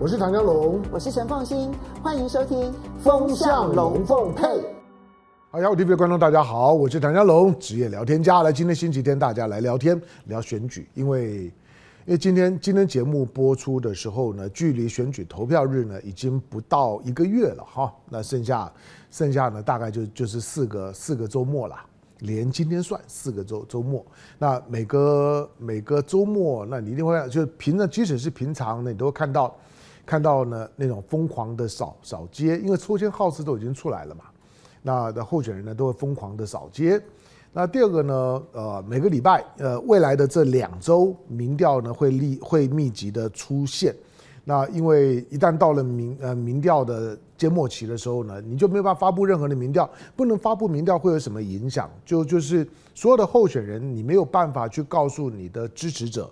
我是唐家龙，我是陈凤新，欢迎收听《风向龙凤配》。好，雅虎 TV 的观众大家好，我是唐家龙，职业聊天家。来，今天星期天，大家来聊天聊选举，因为因为今天今天节目播出的时候呢，距离选举投票日呢已经不到一个月了哈，那剩下剩下呢大概就就是四个四个周末了。连今天算四个周周末，那每个每个周末，那你一定会就平常，即使是平常呢，你都会看到。看到呢那种疯狂的扫扫街，因为抽签号次都已经出来了嘛，那的候选人呢都会疯狂的扫街。那第二个呢，呃，每个礼拜，呃，未来的这两周民调呢会立会密集的出现。那因为一旦到了民呃民调的缄默期的时候呢，你就没有办法发布任何的民调，不能发布民调会有什么影响？就就是所有的候选人，你没有办法去告诉你的支持者，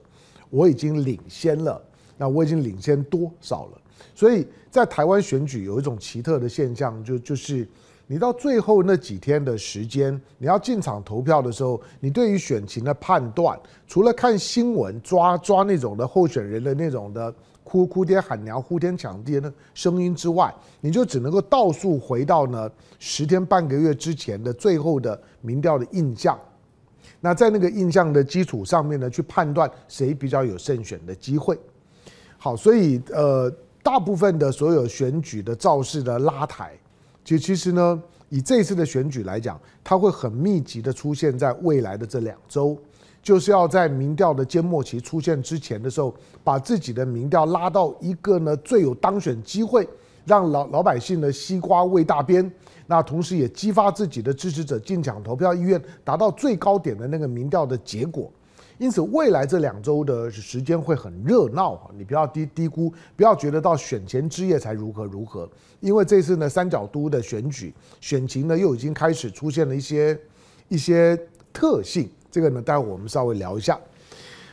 我已经领先了。那我已经领先多少了？所以在台湾选举有一种奇特的现象，就就是你到最后那几天的时间，你要进场投票的时候，你对于选情的判断，除了看新闻抓抓那种的候选人的那种的哭哭爹喊娘、呼天抢地的声音之外，你就只能够倒数回到呢十天半个月之前的最后的民调的印象。那在那个印象的基础上面呢，去判断谁比较有胜选的机会。好，所以呃，大部分的所有选举的造势的拉抬，其其实呢，以这次的选举来讲，它会很密集的出现在未来的这两周，就是要在民调的缄默期出现之前的时候，把自己的民调拉到一个呢最有当选机会，让老老百姓的西瓜喂大边，那同时也激发自己的支持者进场投票意愿，达到最高点的那个民调的结果。因此，未来这两周的时间会很热闹哈，你不要低低估，不要觉得到选前之夜才如何如何，因为这次呢三角都的选举选情呢又已经开始出现了一些一些特性，这个呢待会我们稍微聊一下。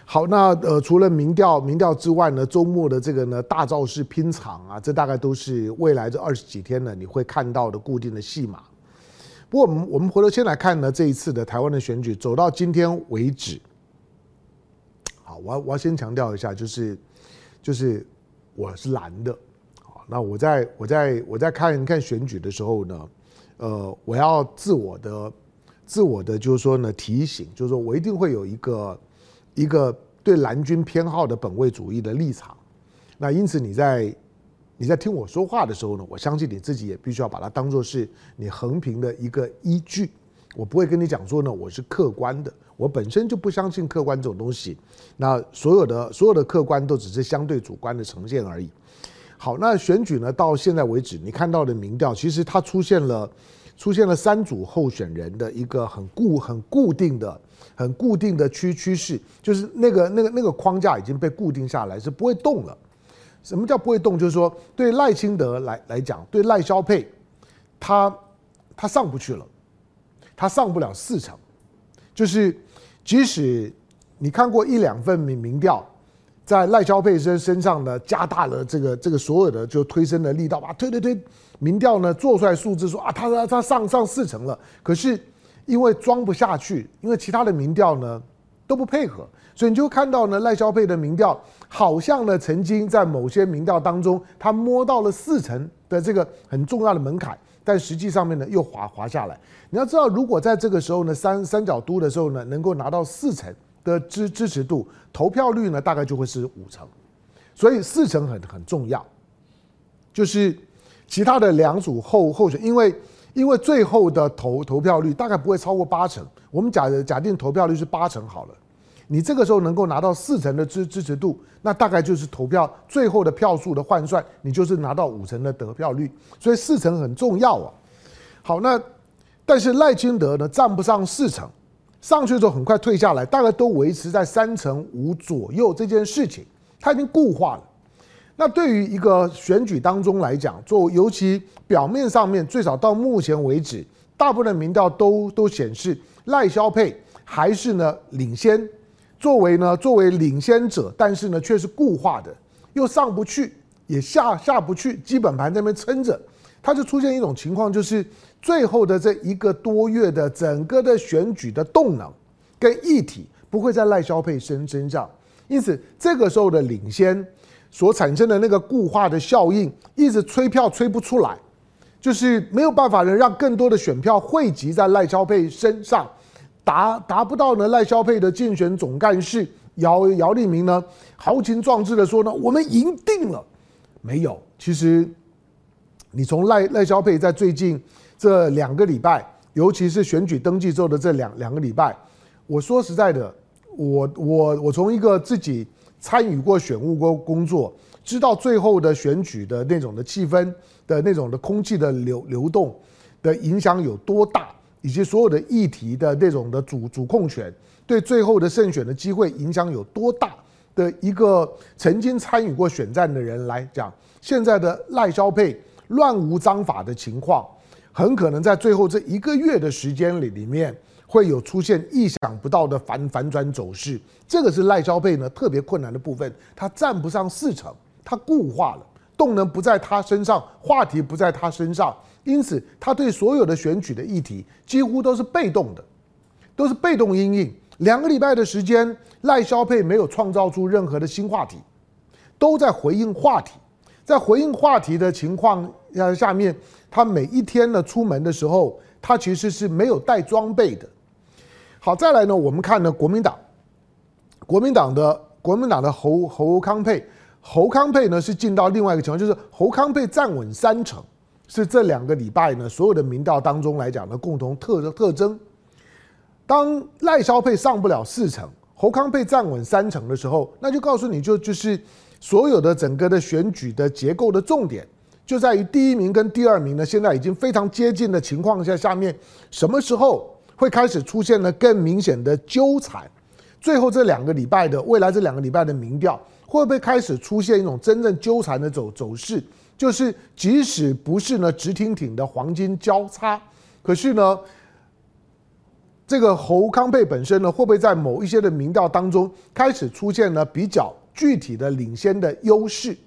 好，那呃除了民调民调之外呢，周末的这个呢大造势拼场啊，这大概都是未来这二十几天呢你会看到的固定的戏码。不过我们我们回头先来看呢这一次的台湾的选举走到今天为止。我我要先强调一下，就是就是我是蓝的，好，那我在我在我在看看选举的时候呢，呃，我要自我的自我的就是说呢提醒，就是说我一定会有一个一个对蓝军偏好的本位主义的立场，那因此你在你在听我说话的时候呢，我相信你自己也必须要把它当做是你横评的一个依据，我不会跟你讲说呢我是客观的。我本身就不相信客观这种东西，那所有的所有的客观都只是相对主观的呈现而已。好，那选举呢，到现在为止，你看到的民调，其实它出现了出现了三组候选人的一个很固很固定的很固定的趋趋势，就是那个那个那个框架已经被固定下来，是不会动了。什么叫不会动？就是说，对赖清德来来讲，对赖萧佩，他他上不去了，他上不了四成。就是，即使你看过一两份民民调，在赖萧佩身身上呢，加大了这个这个所有的就推升的力道吧，推推推，民调呢做出来数字说啊，他他他上上四成了，可是因为装不下去，因为其他的民调呢都不配合，所以你就看到呢赖萧佩的民调好像呢曾经在某些民调当中，他摸到了四成的这个很重要的门槛。但实际上面呢，又滑滑下来。你要知道，如果在这个时候呢，三三角都的时候呢，能够拿到四成的支支持度，投票率呢，大概就会是五成。所以四成很很重要。就是其他的两组候候选，因为因为最后的投投票率大概不会超过八成。我们假假定投票率是八成好了。你这个时候能够拿到四成的支支持度，那大概就是投票最后的票数的换算，你就是拿到五成的得票率，所以四成很重要啊。好，那但是赖清德呢，占不上四成，上去之后很快退下来，大概都维持在三成五左右。这件事情他已经固化了。那对于一个选举当中来讲，做尤其表面上面，最少到目前为止，大部分的民调都都显示赖萧配还是呢领先。作为呢，作为领先者，但是呢，却是固化的，又上不去，也下下不去，基本盘在那边撑着，它就出现一种情况，就是最后的这一个多月的整个的选举的动能跟议题不会在赖萧配身身上，因此这个时候的领先，所产生的那个固化的效应，一直催票催不出来，就是没有办法能让更多的选票汇集在赖萧配身上，达达不到呢赖萧佩的竞选总干事姚姚立明呢豪情壮志的说呢，我们赢定了，没有，其实你从赖赖萧佩在最近这两个礼拜，尤其是选举登记之后的这两两个礼拜，我说实在的。我我我从一个自己参与过选务过工作，知道最后的选举的那种的气氛的那种的空气的流流动的影响有多大，以及所有的议题的那种的主主控权对最后的胜选的机会影响有多大的一个曾经参与过选战的人来讲，现在的赖萧配乱无章法的情况，很可能在最后这一个月的时间里里面。会有出现意想不到的反反转走势，这个是赖萧配呢特别困难的部分，他占不上四成，他固化了，动能不在他身上，话题不在他身上，因此他对所有的选举的议题几乎都是被动的，都是被动因应。两个礼拜的时间，赖萧配没有创造出任何的新话题，都在回应话题，在回应话题的情况下面，他每一天呢出门的时候，他其实是没有带装备的。好，再来呢，我们看呢，国民党，国民党的国民党的侯侯康配，侯康配呢是进到另外一个情况，就是侯康配站稳三成，是这两个礼拜呢所有的民调当中来讲的共同特特征。当赖萧配上不了四成，侯康配站稳三成的时候，那就告诉你就就是所有的整个的选举的结构的重点，就在于第一名跟第二名呢现在已经非常接近的情况下，下面什么时候？会开始出现了更明显的纠缠，最后这两个礼拜的未来这两个礼拜的民调会不会开始出现一种真正纠缠的走走势？就是即使不是呢直挺挺的黄金交叉，可是呢，这个侯康佩本身呢会不会在某一些的民调当中开始出现了比较具体的领先的优势？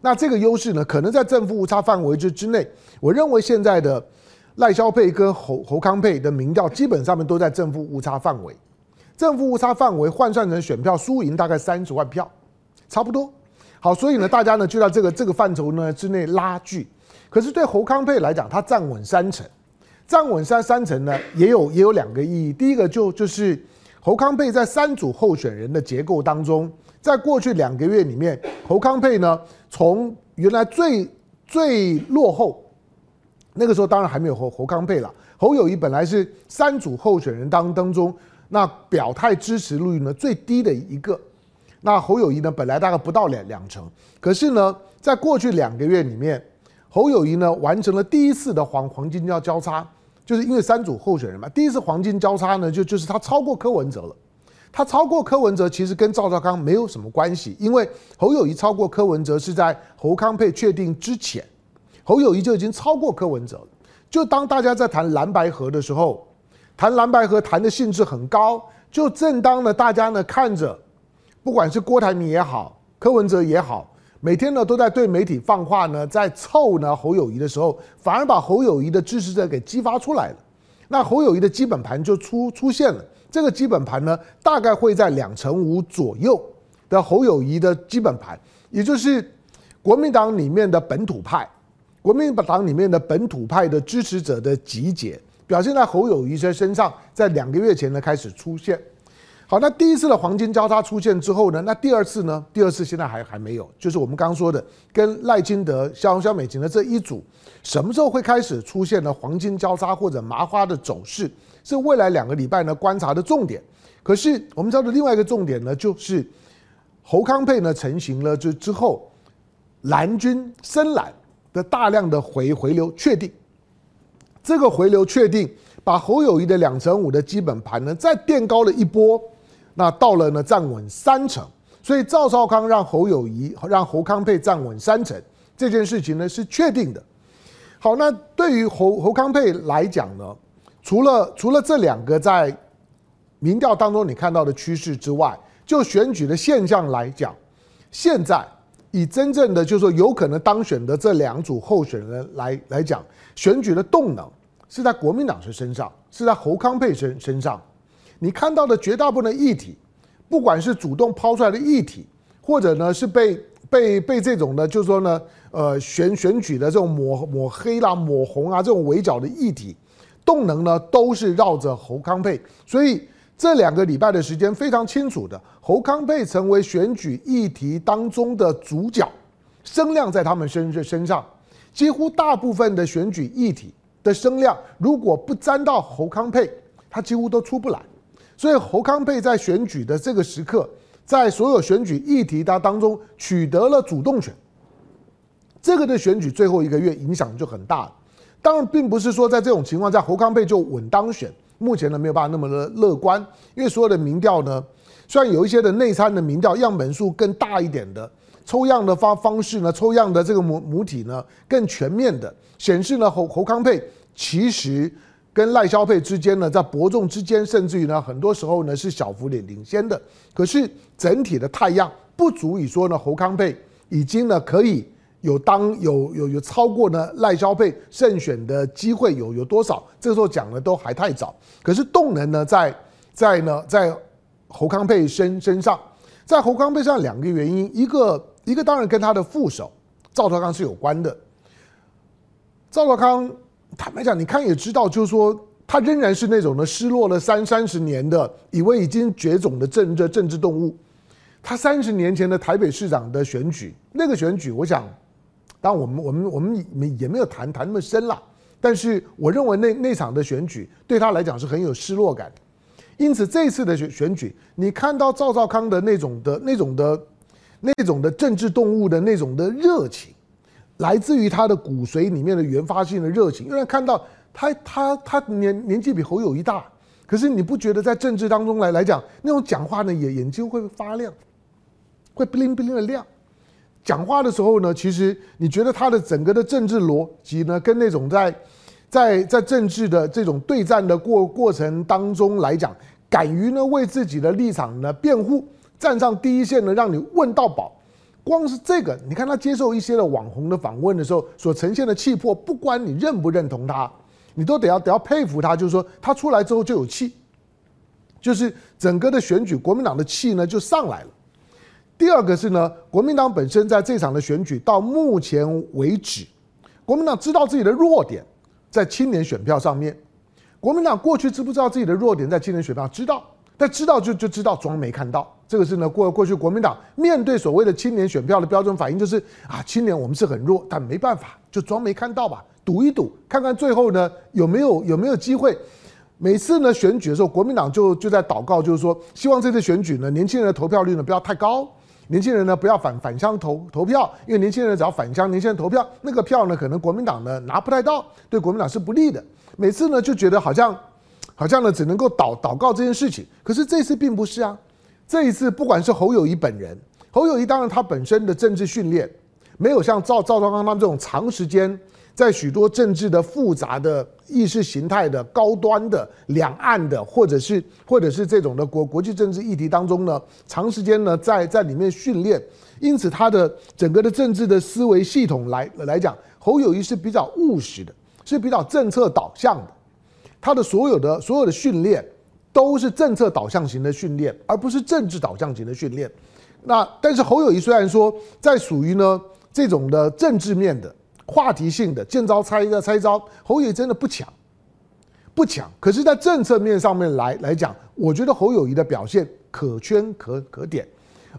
那这个优势呢可能在正负误差范围之之内。我认为现在的。赖萧配跟侯侯康配的民调基本上面都在正负误差范围，正负误差范围换算成选票输赢大概三十万票，差不多。好，所以呢，大家呢就在这个这个范畴呢之内拉锯。可是对侯康配来讲，他站稳三成，站稳三三成呢，也有也有两个意义。第一个就就是侯康配在三组候选人的结构当中，在过去两个月里面，侯康配呢从原来最最落后。那个时候当然还没有侯侯康配了。侯友谊本来是三组候选人当当中，那表态支持率呢最低的一个。那侯友谊呢本来大概不到两两成，可是呢，在过去两个月里面，侯友谊呢完成了第一次的黄黄金交交叉，就是因为三组候选人嘛，第一次黄金交叉呢就就是他超过柯文哲了。他超过柯文哲其实跟赵少康没有什么关系，因为侯友谊超过柯文哲是在侯康配确定之前。侯友谊就已经超过柯文哲了。就当大家在谈蓝白合的时候，谈蓝白合谈的兴致很高。就正当呢，大家呢看着，不管是郭台铭也好，柯文哲也好，每天呢都在对媒体放话呢，在凑呢侯友谊的时候，反而把侯友谊的支持者给激发出来了。那侯友谊的基本盘就出出现了。这个基本盘呢，大概会在两成五左右的侯友谊的基本盘，也就是国民党里面的本土派。国民党里面的本土派的支持者的集结，表现在侯友宜身上，在两个月前呢开始出现。好，那第一次的黄金交叉出现之后呢，那第二次呢？第二次现在还还没有，就是我们刚说的，跟赖金德、萧萧美琴的这一组，什么时候会开始出现呢？黄金交叉或者麻花的走势，是未来两个礼拜呢观察的重点。可是我们知道的另外一个重点呢，就是侯康配呢成型了之之后，蓝军深蓝。的大量的回回流确定，这个回流确定，把侯友谊的两成五的基本盘呢再垫高了一波，那到了呢站稳三成，所以赵少康让侯友谊让侯康配站稳三成这件事情呢是确定的。好，那对于侯侯康配来讲呢，除了除了这两个在民调当中你看到的趋势之外，就选举的现象来讲，现在。以真正的就是说有可能当选的这两组候选人来来讲，选举的动能是在国民党身上，是在侯康配身身上。你看到的绝大部分的议题，不管是主动抛出来的议题，或者呢是被被被这种呢，就是说呢，呃，选选举的这种抹抹黑啦、抹红啊这种围剿的议题，动能呢都是绕着侯康佩，所以这两个礼拜的时间非常清楚的，侯康佩成为选举议题当中的主角，声量在他们身身上，几乎大部分的选举议题的声量，如果不沾到侯康佩，他几乎都出不来。所以侯康佩在选举的这个时刻，在所有选举议题当当中取得了主动权，这个对选举最后一个月影响就很大。当然，并不是说在这种情况下侯康佩就稳当选，目前呢没有办法那么的乐观，因为所有的民调呢，虽然有一些的内参的民调样本数更大一点的，抽样的方方式呢，抽样的这个母母体呢更全面的显示呢侯侯康佩其实。跟赖萧配之间呢，在伯仲之间，甚至于呢，很多时候呢是小幅领领先的。可是整体的态样不足以说呢，侯康配已经呢可以有当有有有超过呢赖萧配胜选的机会有有多少？这个时候讲的都还太早。可是动能呢，在在呢在侯康配身身上，在侯康配上两个原因，一个一个当然跟他的副手赵少康是有关的，赵少康。坦白讲，你看也知道，就是说他仍然是那种呢失落了三三十年的，以为已经绝种的政治政治动物。他三十年前的台北市长的选举，那个选举，我想，当然我们我们我们也没有谈谈那么深了。但是我认为那那场的选举对他来讲是很有失落感。因此这次的选选举，你看到赵少康的那种的那种的那种的政治动物的那种的热情。来自于他的骨髓里面的原发性的热情，因为看到他他他年年纪比侯友谊大，可是你不觉得在政治当中来来讲，那种讲话呢，眼眼睛会发亮，会不灵不灵的亮。讲话的时候呢，其实你觉得他的整个的政治逻辑呢，跟那种在在在政治的这种对战的过过程当中来讲，敢于呢为自己的立场呢辩护，站上第一线呢，让你问到饱。光是这个，你看他接受一些的网红的访问的时候，所呈现的气魄，不管你认不认同他，你都得要得要佩服他。就是说，他出来之后就有气，就是整个的选举，国民党的气呢就上来了。第二个是呢，国民党本身在这场的选举到目前为止，国民党知道自己的弱点在青年选票上面。国民党过去知不知道自己的弱点在青年选票？知道。但知道就就知道，装没看到。这个是呢，过过去国民党面对所谓的青年选票的标准反应，就是啊，青年我们是很弱，但没办法，就装没看到吧，赌一赌，看看最后呢有没有有没有机会。每次呢选举的时候，国民党就就在祷告，就是说希望这次选举呢，年轻人的投票率呢不要太高，年轻人呢不要反返乡投投票，因为年轻人只要返乡，年轻人投票那个票呢，可能国民党呢拿不太到，对国民党是不利的。每次呢就觉得好像。好像呢，只能够祷祷告这件事情。可是这次并不是啊，这一次不管是侯友谊本人，侯友谊当然他本身的政治训练没有像赵赵少康他们这种长时间在许多政治的复杂的意识形态的高端的两岸的，或者是或者是这种的国国际政治议题当中呢，长时间呢在在里面训练，因此他的整个的政治的思维系统来来讲，侯友谊是比较务实的，是比较政策导向的。他的所有的所有的训练都是政策导向型的训练，而不是政治导向型的训练。那但是侯友谊虽然说在属于呢这种的政治面的话题性的见招拆的拆招，侯友谊真的不强，不强。可是，在政策面上面来来讲，我觉得侯友谊的表现可圈可可点。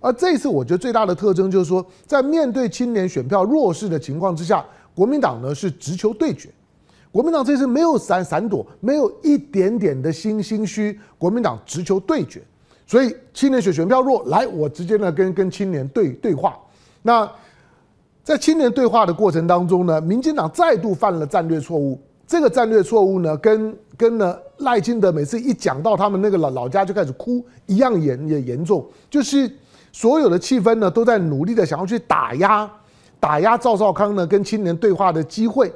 而这次，我觉得最大的特征就是说，在面对青年选票弱势的情况之下，国民党呢是直球对决。国民党这次没有闪闪躲，没有一点点的心心虚，国民党直球对决，所以青年选选票弱，来，我直接呢跟跟青年对对话。那在青年对话的过程当中呢，民进党再度犯了战略错误。这个战略错误呢，跟跟呢赖清德每次一讲到他们那个老老家就开始哭一样严也严重，就是所有的气氛呢都在努力的想要去打压打压赵少康呢跟青年对话的机会。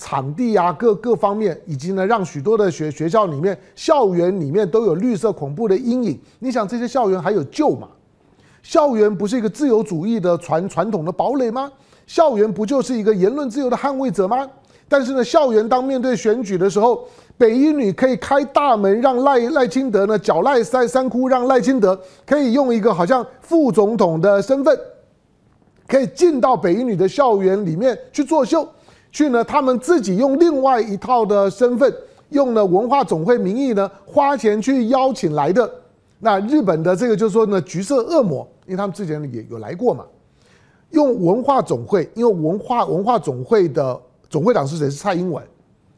场地啊，各各方面，以及呢，让许多的学学校里面、校园里面都有绿色恐怖的阴影。你想，这些校园还有救吗？校园不是一个自由主义的传传统的堡垒吗？校园不就是一个言论自由的捍卫者吗？但是呢，校园当面对选举的时候，北一女可以开大门，让赖赖清德呢狡赖三三窟，让赖清德可以用一个好像副总统的身份。可以进到北一女的校园里面去作秀，去呢，他们自己用另外一套的身份，用了文化总会名义呢，花钱去邀请来的。那日本的这个就是说呢，橘色恶魔，因为他们之前也有来过嘛，用文化总会，因为文化文化总会的总会长是谁？是蔡英文。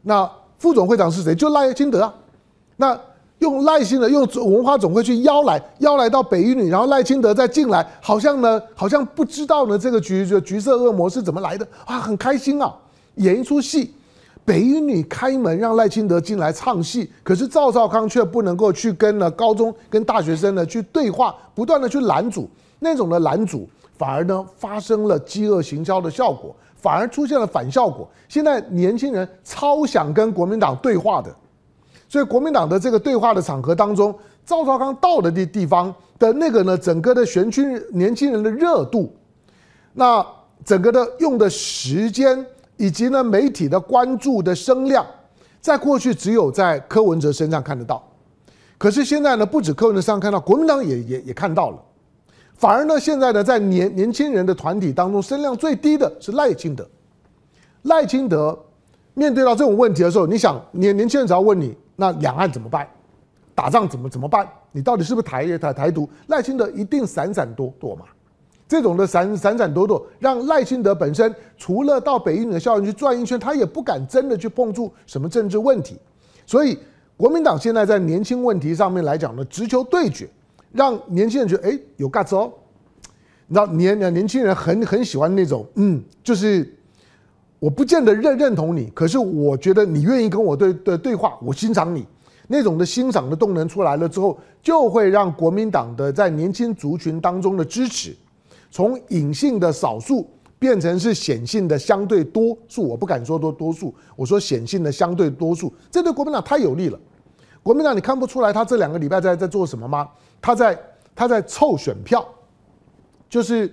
那副总会长是谁？就赖清德啊。那用赖清德用文化总会去邀来，邀来到北一女，然后赖清德再进来，好像呢，好像不知道呢，这个橘橘色恶魔是怎么来的啊？很开心啊，演一出戏。北一女开门让赖清德进来唱戏，可是赵少康却不能够去跟呢高中跟大学生呢去对话，不断的去拦阻，那种的拦阻反而呢发生了饥饿行销的效果，反而出现了反效果。现在年轻人超想跟国民党对话的。所以国民党的这个对话的场合当中，赵少康到的地地方的那个呢，整个的选区年轻人的热度，那整个的用的时间以及呢媒体的关注的声量，在过去只有在柯文哲身上看得到，可是现在呢，不止柯文哲身上看到，国民党也也也看到了，反而呢，现在呢，在年年轻人的团体当中，声量最低的是赖清德，赖清德面对到这种问题的时候，你想年年轻人只要问你。那两岸怎么办？打仗怎么怎么办？你到底是不是台台台独？赖清德一定闪闪躲躲嘛？这种的闪闪闪躲躲，让赖清德本身除了到北一女的校园去转一圈，他也不敢真的去碰触什么政治问题。所以国民党现在在年轻问题上面来讲呢，直球对决，让年轻人觉得哎有嘎子哦。你知道年年轻人很很喜欢那种嗯，就是。我不见得认认同你，可是我觉得你愿意跟我对对对话，我欣赏你那种的欣赏的动能出来了之后，就会让国民党的在年轻族群当中的支持，从隐性的少数变成是显性的相对多数。我不敢说多多数，我说显性的相对多数，这对国民党太有利了。国民党你看不出来他这两个礼拜在在做什么吗？他在他在凑选票，就是。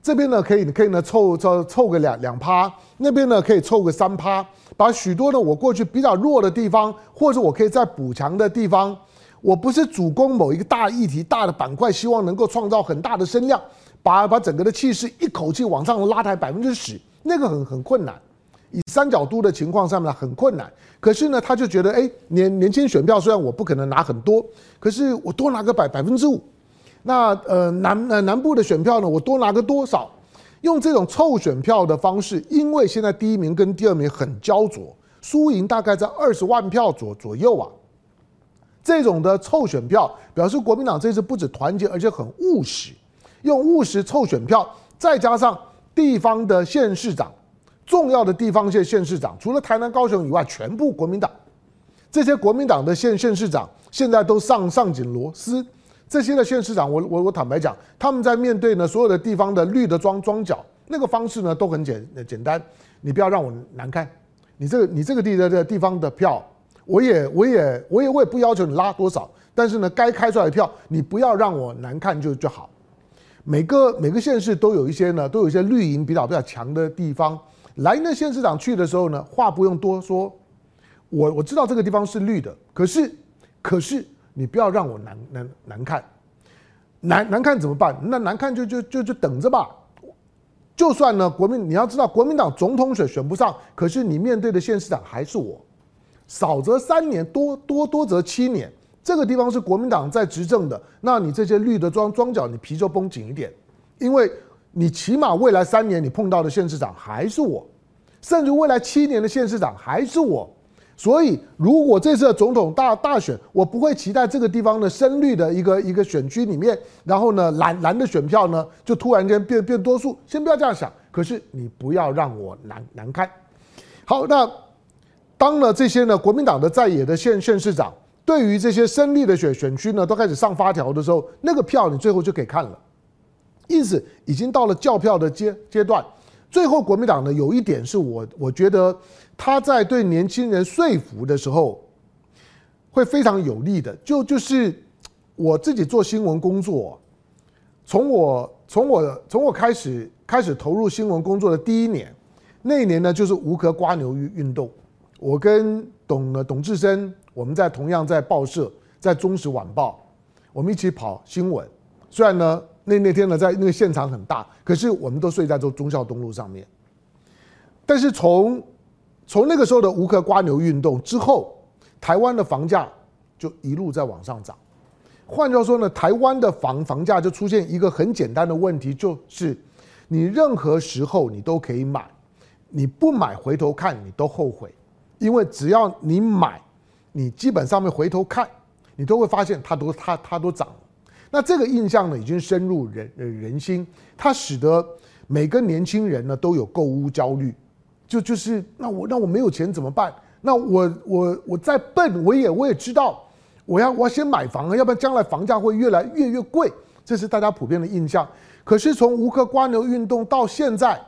这边呢可以，可以呢凑凑凑个两两趴，那边呢可以凑个三趴，把许多的我过去比较弱的地方，或者我可以再补强的地方，我不是主攻某一个大议题、大的板块，希望能够创造很大的声量，把把整个的气势一口气往上拉抬百分之十，那个很很困难，以三角都的情况上面很困难。可是呢，他就觉得，哎，年年轻选票虽然我不可能拿很多，可是我多拿个百百分之五。那呃南呃南部的选票呢，我多拿个多少？用这种凑选票的方式，因为现在第一名跟第二名很焦灼，输赢大概在二十万票左左右啊。这种的凑选票表示国民党这次不止团结，而且很务实，用务实凑选票，再加上地方的县市长，重要的地方县县市长，除了台南、高雄以外，全部国民党。这些国民党的县县市长现在都上上紧螺丝。这些的县市长，我我我坦白讲，他们在面对呢所有的地方的绿的桩桩脚那个方式呢都很简简单，你不要让我难看，你这个你这个地的这地方的票，我也我也我也我也不要求你拉多少，但是呢该开出来的票你不要让我难看就就好。每个每个县市都有一些呢都有一些绿营比较比较强的地方，来那县市长去的时候呢话不用多说，我我知道这个地方是绿的，可是可是。你不要让我难难难看，难难看怎么办？那难看就就就就等着吧。就算呢，国民你要知道，国民党总统选选不上，可是你面对的县市长还是我，少则三年，多多多则七年。这个地方是国民党在执政的，那你这些绿的桩桩脚，你皮就绷紧一点，因为你起码未来三年你碰到的县市长还是我，甚至未来七年的县市长还是我。所以，如果这次的总统大大选，我不会期待这个地方的深绿的一个一个选区里面，然后呢蓝蓝的选票呢就突然间变变多数。先不要这样想，可是你不要让我难难看。好，那当了这些呢国民党的在野的县县市长，对于这些深绿的选选区呢都开始上发条的时候，那个票你最后就可以看了，因此已经到了叫票的阶阶段。最后，国民党呢有一点是我我觉得他在对年轻人说服的时候会非常有利的，就就是我自己做新闻工作，从我从我从我开始开始投入新闻工作的第一年，那一年呢就是无壳蜗牛运运动，我跟董董志生，我们在同样在报社，在中时晚报，我们一起跑新闻，虽然呢。那那天呢，在那个现场很大，可是我们都睡在这忠孝东路上面。但是从从那个时候的无壳瓜牛运动之后，台湾的房价就一路在往上涨。换句话说呢，台湾的房房价就出现一个很简单的问题，就是你任何时候你都可以买，你不买回头看你都后悔，因为只要你买，你基本上面回头看，你都会发现它都它它都涨。那这个印象呢，已经深入人人心，它使得每个年轻人呢都有购屋焦虑，就就是那我那我没有钱怎么办？那我我我再笨，我也我也知道。我要我要先买房啊，要不然将来房价会越来越越贵，这是大家普遍的印象。可是从无壳瓜牛运动到现在，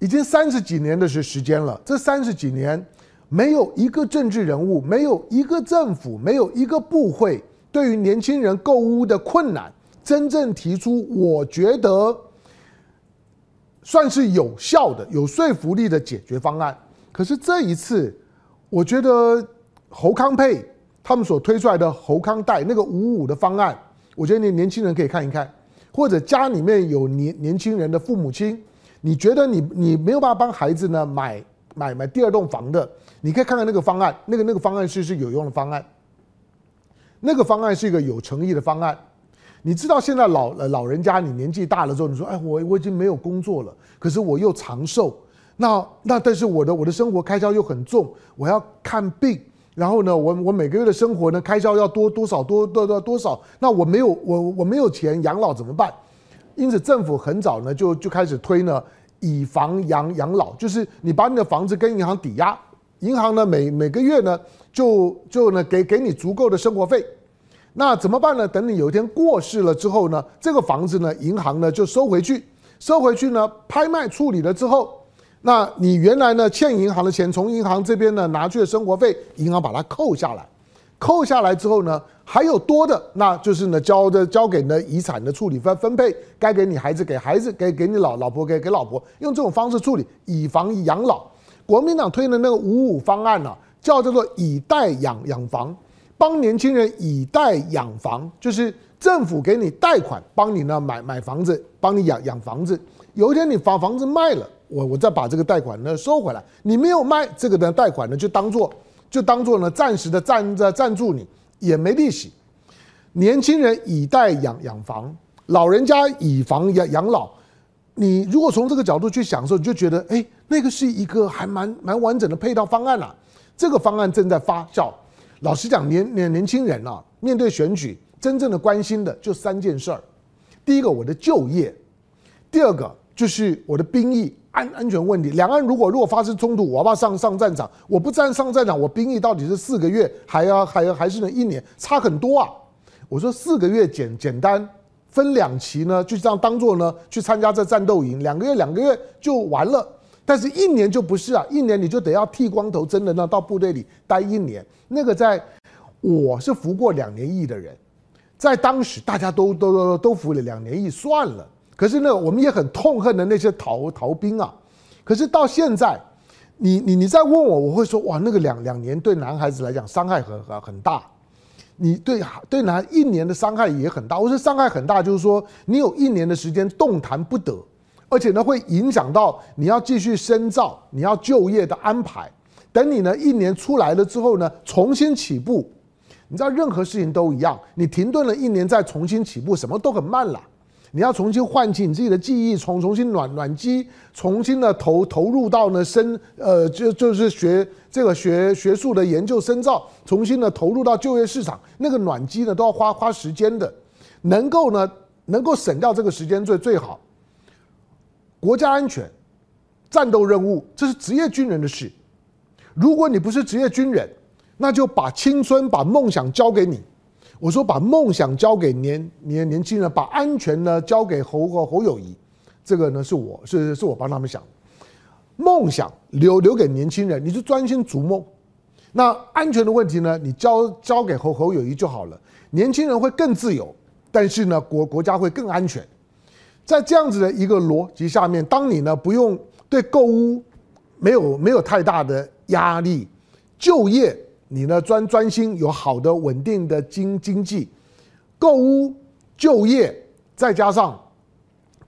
已经三十几年的时时间了。这三十几年，没有一个政治人物，没有一个政府，没有一个部会，对于年轻人购屋的困难，真正提出我觉得算是有效的、有说服力的解决方案。可是这一次，我觉得侯康配。他们所推出来的侯康贷那个五五的方案，我觉得年年轻人可以看一看，或者家里面有年年轻人的父母亲，你觉得你你没有办法帮孩子呢买买买第二栋房的，你可以看看那个方案，那个那个方案是是有用的方案，那个方案是一个有诚意的方案。你知道现在老老人家你年纪大了之后，你说哎我我已经没有工作了，可是我又长寿，那那但是我的我的生活开销又很重，我要看病。然后呢，我我每个月的生活呢开销要多多少多多多多少？那我没有我我没有钱养老怎么办？因此政府很早呢就就开始推呢以房养养老，就是你把你的房子跟银行抵押，银行呢每每个月呢就就呢给给你足够的生活费。那怎么办呢？等你有一天过世了之后呢，这个房子呢银行呢就收回去，收回去呢拍卖处理了之后。那你原来呢欠银行的钱，从银行这边呢拿去的生活费，银行把它扣下来，扣下来之后呢，还有多的，那就是呢交的交给呢遗产的处理分分配，该给你孩子给孩子，给给你老老婆给给老婆，用这种方式处理，以防养老。国民党推的那个五五方案呢、叫叫做以贷养养房，帮年轻人以贷养房，就是政府给你贷款，帮你呢买买房子，帮你养养房子，有一天你把房子卖了。我我再把这个贷款呢收回来，你没有卖这个的贷款呢，就当做就当做呢暂时的赞赞赞助你，也没利息。年轻人以贷养养房，老人家以房养养老。你如果从这个角度去想的时候，你就觉得哎，那个是一个还蛮蛮完整的配套方案啊。这个方案正在发酵。老实讲，年年年轻人啊，面对选举，真正的关心的就三件事儿。第一个，我的就业；第二个，就是我的兵役。安安全问题，两岸如果如果发生冲突，我要不要上上战场？我不站上战场，我兵役到底是四个月，还要还要还是能一年？差很多啊！我说四个月简简单，分两期呢，就这样当做呢去参加这战斗营，两个月两个月就完了。但是一年就不是啊，一年你就得要剃光头，真的呢到部队里待一年。那个在我是服过两年役的人，在当时大家都都都都服了两年役算了。可是呢，我们也很痛恨的那些逃逃兵啊。可是到现在，你你你再问我，我会说哇，那个两两年对男孩子来讲伤害很很很大。你对对男一年的伤害也很大。我说伤害很大，就是说你有一年的时间动弹不得，而且呢会影响到你要继续深造、你要就业的安排。等你呢一年出来了之后呢，重新起步。你知道任何事情都一样，你停顿了一年再重新起步，什么都很慢了。你要重新唤起你自己的记忆，重重新暖暖机，重新的投投入到呢深呃就就是学这个学学术的研究深造，重新的投入到就业市场，那个暖机呢都要花花时间的，能够呢能够省掉这个时间最最好。国家安全、战斗任务，这是职业军人的事。如果你不是职业军人，那就把青春、把梦想交给你。我说把梦想交给年年年轻人，把安全呢交给侯侯侯友谊，这个呢是我是是我帮他们想，梦想留留给年轻人，你就专心逐梦。那安全的问题呢，你交交给侯侯友谊就好了。年轻人会更自由，但是呢国国家会更安全。在这样子的一个逻辑下面，当你呢不用对购物没有没有太大的压力，就业。你呢专专心有好的稳定的经经济，购屋就业再加上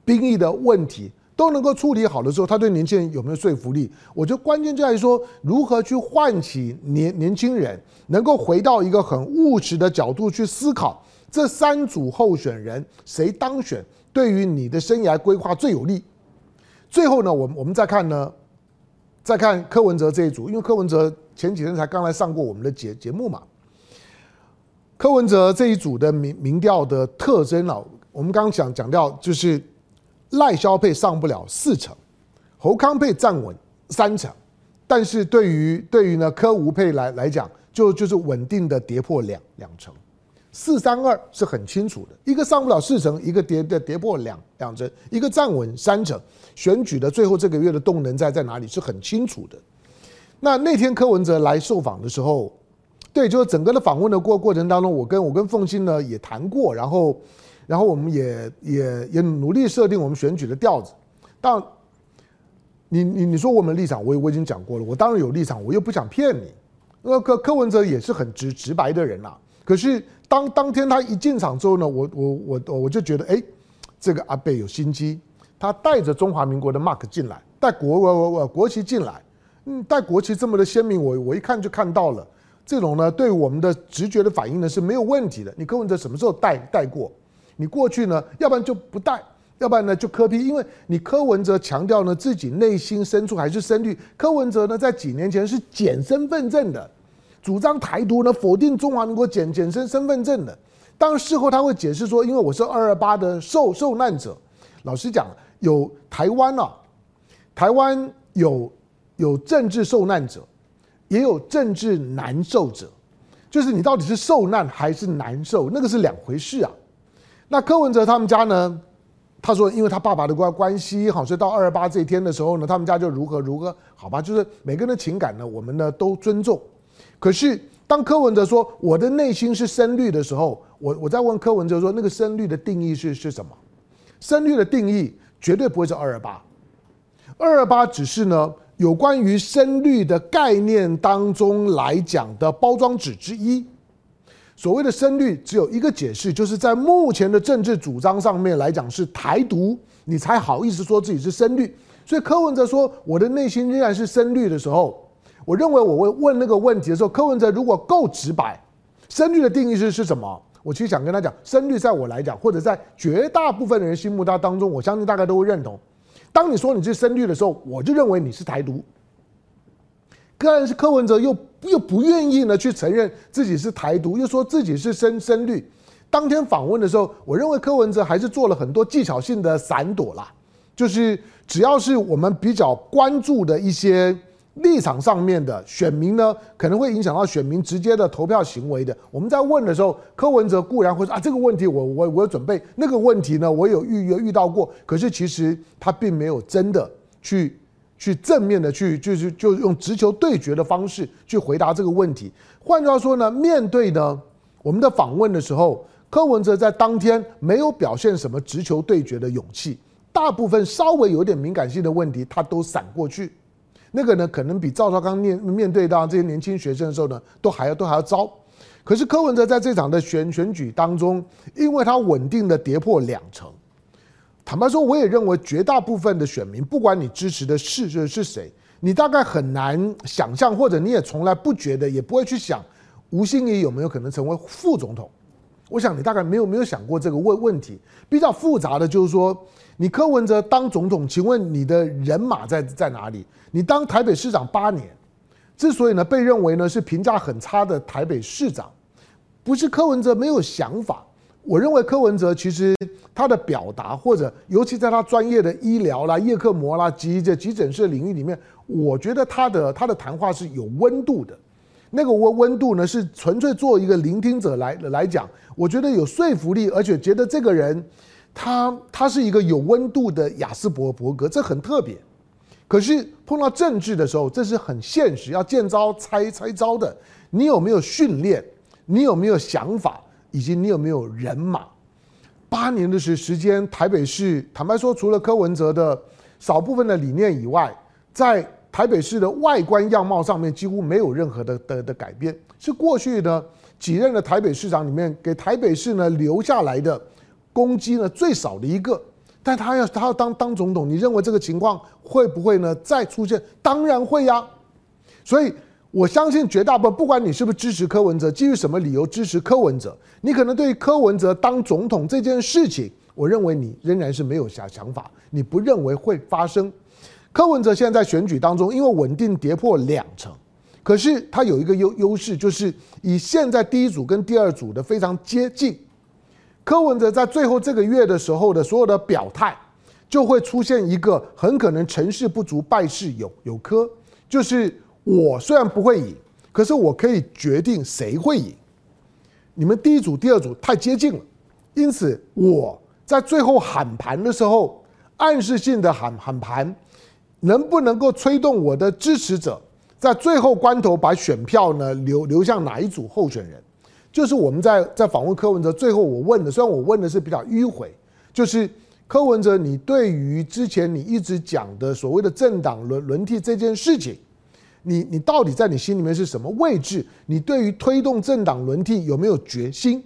兵役的问题都能够处理好的时候，他对年轻人有没有说服力？我觉得关键就在于说，如何去唤起年年轻人能够回到一个很务实的角度去思考，这三组候选人谁当选，对于你的生涯规划最有利。最后呢，我们我们再看呢，再看柯文哲这一组，因为柯文哲前几天才刚来上过我们的节节目嘛。柯文哲这一组的民民调的特征啊，我们刚刚讲讲到，就是赖萧配上不了四成，侯康配站稳三成，但是对于对于呢柯吴配来来讲，就就是稳定的跌破两两成。四三二是很清楚的，一个上不了四成，一个跌的跌破两两成，一个站稳三成。选举的最后这个月的动能在在哪里是很清楚的。那那天柯文哲来受访的时候，对，就是整个的访问的过过程当中，我跟我跟凤馨呢也谈过，然后然后我们也也也努力设定我们选举的调子。但你你你说我们立场，我我已经讲过了，我当然有立场，我又不想骗你。那柯柯文哲也是很直直白的人呐，可是。当当天他一进场之后呢，我我我我就觉得，哎，这个阿贝有心机，他带着中华民国的 mark 进来，带国国国国旗进来，嗯，带国旗这么的鲜明，我我一看就看到了，这种呢，对我们的直觉的反应呢是没有问题的。你柯文哲什么时候带带过？你过去呢，要不然就不带，要不然呢就柯 P，因为你柯文哲强调呢自己内心深处还是深绿，柯文哲呢在几年前是捡身份证的。主张台独呢，否定中华民国简简身身份证的。当事后他会解释说，因为我是二二八的受受难者。老实讲，有台湾啊，台湾有有政治受难者，也有政治难受者。就是你到底是受难还是难受，那个是两回事啊。那柯文哲他们家呢，他说，因为他爸爸的关关系好，所以到二二八这一天的时候呢，他们家就如何如何，好吧，就是每个人的情感呢，我们呢都尊重。可是，当柯文哲说我的内心是深绿的时候，我我在问柯文哲说，那个深绿的定义是是什么？深绿的定义绝对不会是二二八，二二八只是呢有关于深绿的概念当中来讲的包装纸之一。所谓的深绿只有一个解释，就是在目前的政治主张上面来讲是台独，你才好意思说自己是深绿。所以柯文哲说我的内心仍然是深绿的时候。我认为我会问那个问题的时候，柯文哲如果够直白，深绿的定义是是什么？我其实想跟他讲，深绿在我来讲，或者在绝大部分的人心目当当中，我相信大概都会认同。当你说你是深绿的时候，我就认为你是台独。个人是柯文哲又又不愿意呢去承认自己是台独，又说自己是深深绿。当天访问的时候，我认为柯文哲还是做了很多技巧性的闪躲啦，就是只要是我们比较关注的一些。立场上面的选民呢，可能会影响到选民直接的投票行为的。我们在问的时候，柯文哲固然会说啊，这个问题我我我有准备，那个问题呢，我有遇遇到过。可是其实他并没有真的去去正面的去就是就用直球对决的方式去回答这个问题。换句话说呢，面对呢我们的访问的时候，柯文哲在当天没有表现什么直球对决的勇气，大部分稍微有点敏感性的问题，他都闪过去。那个呢，可能比赵少康面面对到这些年轻学生的时候呢，都还要都还要糟。可是柯文哲在这场的选选举当中，因为他稳定的跌破两成，坦白说，我也认为绝大部分的选民，不管你支持的是是谁，你大概很难想象，或者你也从来不觉得，也不会去想吴欣怡有没有可能成为副总统。我想你大概没有没有想过这个问问题。比较复杂的就是说。你柯文哲当总统，请问你的人马在在哪里？你当台北市长八年，之所以呢被认为呢是评价很差的台北市长，不是柯文哲没有想法。我认为柯文哲其实他的表达，或者尤其在他专业的医疗啦、叶克膜啦及这急诊室领域里面，我觉得他的他的谈话是有温度的。那个温温度呢是纯粹做一个聆听者来来讲，我觉得有说服力，而且觉得这个人。他他是一个有温度的亚斯伯伯格，这很特别。可是碰到政治的时候，这是很现实，要见招拆拆招的。你有没有训练？你有没有想法？以及你有没有人马？八年的时时间，台北市坦白说，除了柯文哲的少部分的理念以外，在台北市的外观样貌上面几乎没有任何的的的改变。是过去的几任的台北市长里面，给台北市呢留下来的。攻击呢最少的一个，但他要他要当当总统，你认为这个情况会不会呢再出现？当然会呀。所以我相信绝大部分，不管你是不是支持柯文哲，基于什么理由支持柯文哲，你可能对于柯文哲当总统这件事情，我认为你仍然是没有想想法，你不认为会发生。柯文哲现在在选举当中，因为稳定跌破两成。可是他有一个优优势，就是以现在第一组跟第二组的非常接近，柯文哲在最后这个月的时候的所有的表态，就会出现一个很可能成事不足败事有有柯，就是我虽然不会赢，可是我可以决定谁会赢。你们第一组、第二组太接近了，因此我在最后喊盘的时候，暗示性的喊喊盘，能不能够催动我的支持者？在最后关头，把选票呢流流向哪一组候选人？就是我们在在访问柯文哲，最后我问的，虽然我问的是比较迂回，就是柯文哲，你对于之前你一直讲的所谓的政党轮轮替这件事情，你你到底在你心里面是什么位置？你对于推动政党轮替有没有决心？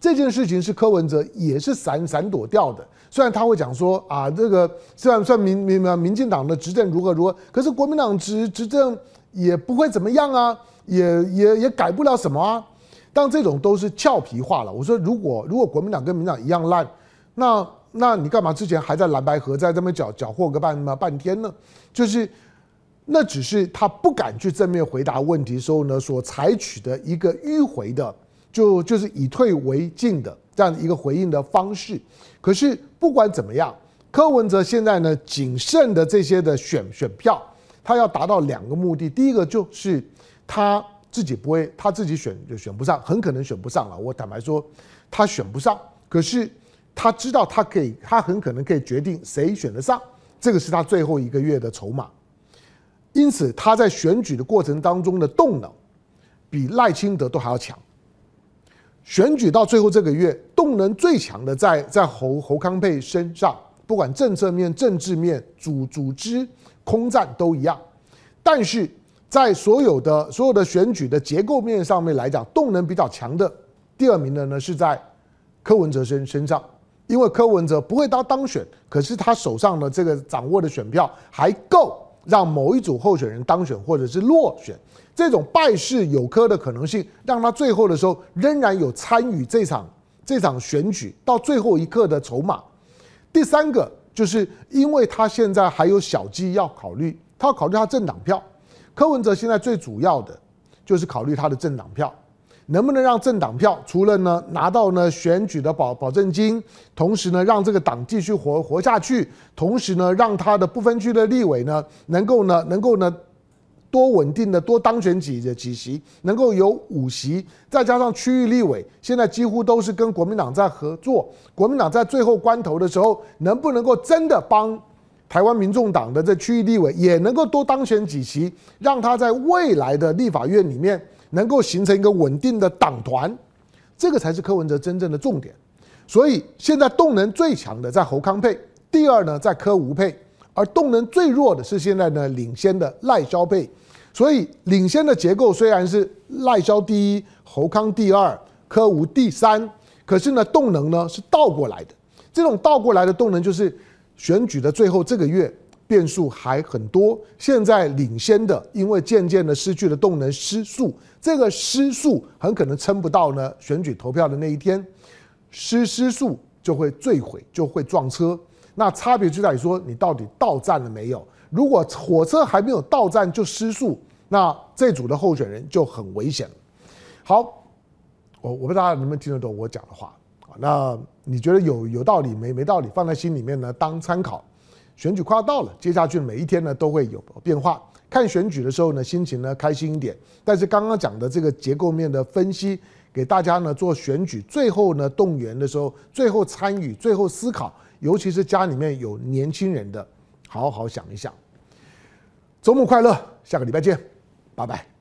这件事情是柯文哲也是闪闪躲掉的。虽然他会讲说啊，这个虽然算民民民进党的执政如何如何，可是国民党执执政也不会怎么样啊，也也也改不了什么啊。但这种都是俏皮话了。我说，如果如果国民党跟民党一样烂，那那你干嘛之前还在蓝白合在这边搅搅和个半半天呢？就是那只是他不敢去正面回答问题时候呢，所采取的一个迂回的，就就是以退为进的。这样一个回应的方式，可是不管怎么样，柯文哲现在呢，仅剩的这些的选选票，他要达到两个目的。第一个就是他自己不会，他自己选就选不上，很可能选不上了。我坦白说，他选不上。可是他知道他可以，他很可能可以决定谁选得上，这个是他最后一个月的筹码。因此他在选举的过程当中的动能，比赖清德都还要强。选举到最后这个月，动能最强的在在侯侯康沛身上，不管政策面、政治面、组组织、空战都一样。但是在所有的所有的选举的结构面上面来讲，动能比较强的第二名的呢是在柯文哲身身上，因为柯文哲不会当当选，可是他手上的这个掌握的选票还够让某一组候选人当选或者是落选。这种败势有柯的可能性，让他最后的时候仍然有参与这场这场选举到最后一刻的筹码。第三个就是因为他现在还有小鸡要考虑，他要考虑他政党票。柯文哲现在最主要的就是考虑他的政党票，能不能让政党票除了呢拿到呢选举的保保证金，同时呢让这个党继续活活下去，同时呢让他的不分区的立委呢能够呢能够呢。多稳定的多当选几几席，能够有五席，再加上区域立委，现在几乎都是跟国民党在合作。国民党在最后关头的时候，能不能够真的帮台湾民众党的这区域立委也能够多当选几席，让他在未来的立法院里面能够形成一个稳定的党团，这个才是柯文哲真正的重点。所以现在动能最强的在侯康沛，第二呢在柯吴沛，而动能最弱的是现在呢领先的赖萧沛。所以，领先的结构虽然是赖萧第一、侯康第二、柯吴第三，可是呢，动能呢是倒过来的。这种倒过来的动能，就是选举的最后这个月变数还很多。现在领先的，因为渐渐的失去了动能，失速，这个失速很可能撑不到呢选举投票的那一天，失失速就会坠毁，就会撞车。那差别就在于说，你到底到站了没有？如果火车还没有到站就失速，那这组的候选人就很危险了。好，我我不知道大家能不能听得懂我讲的话？那你觉得有有道理没没道理？放在心里面呢，当参考。选举快要到了，接下去每一天呢都会有变化。看选举的时候呢，心情呢开心一点。但是刚刚讲的这个结构面的分析，给大家呢做选举最后呢动员的时候，最后参与、最后思考，尤其是家里面有年轻人的，好好想一想。周末快乐，下个礼拜见，拜拜。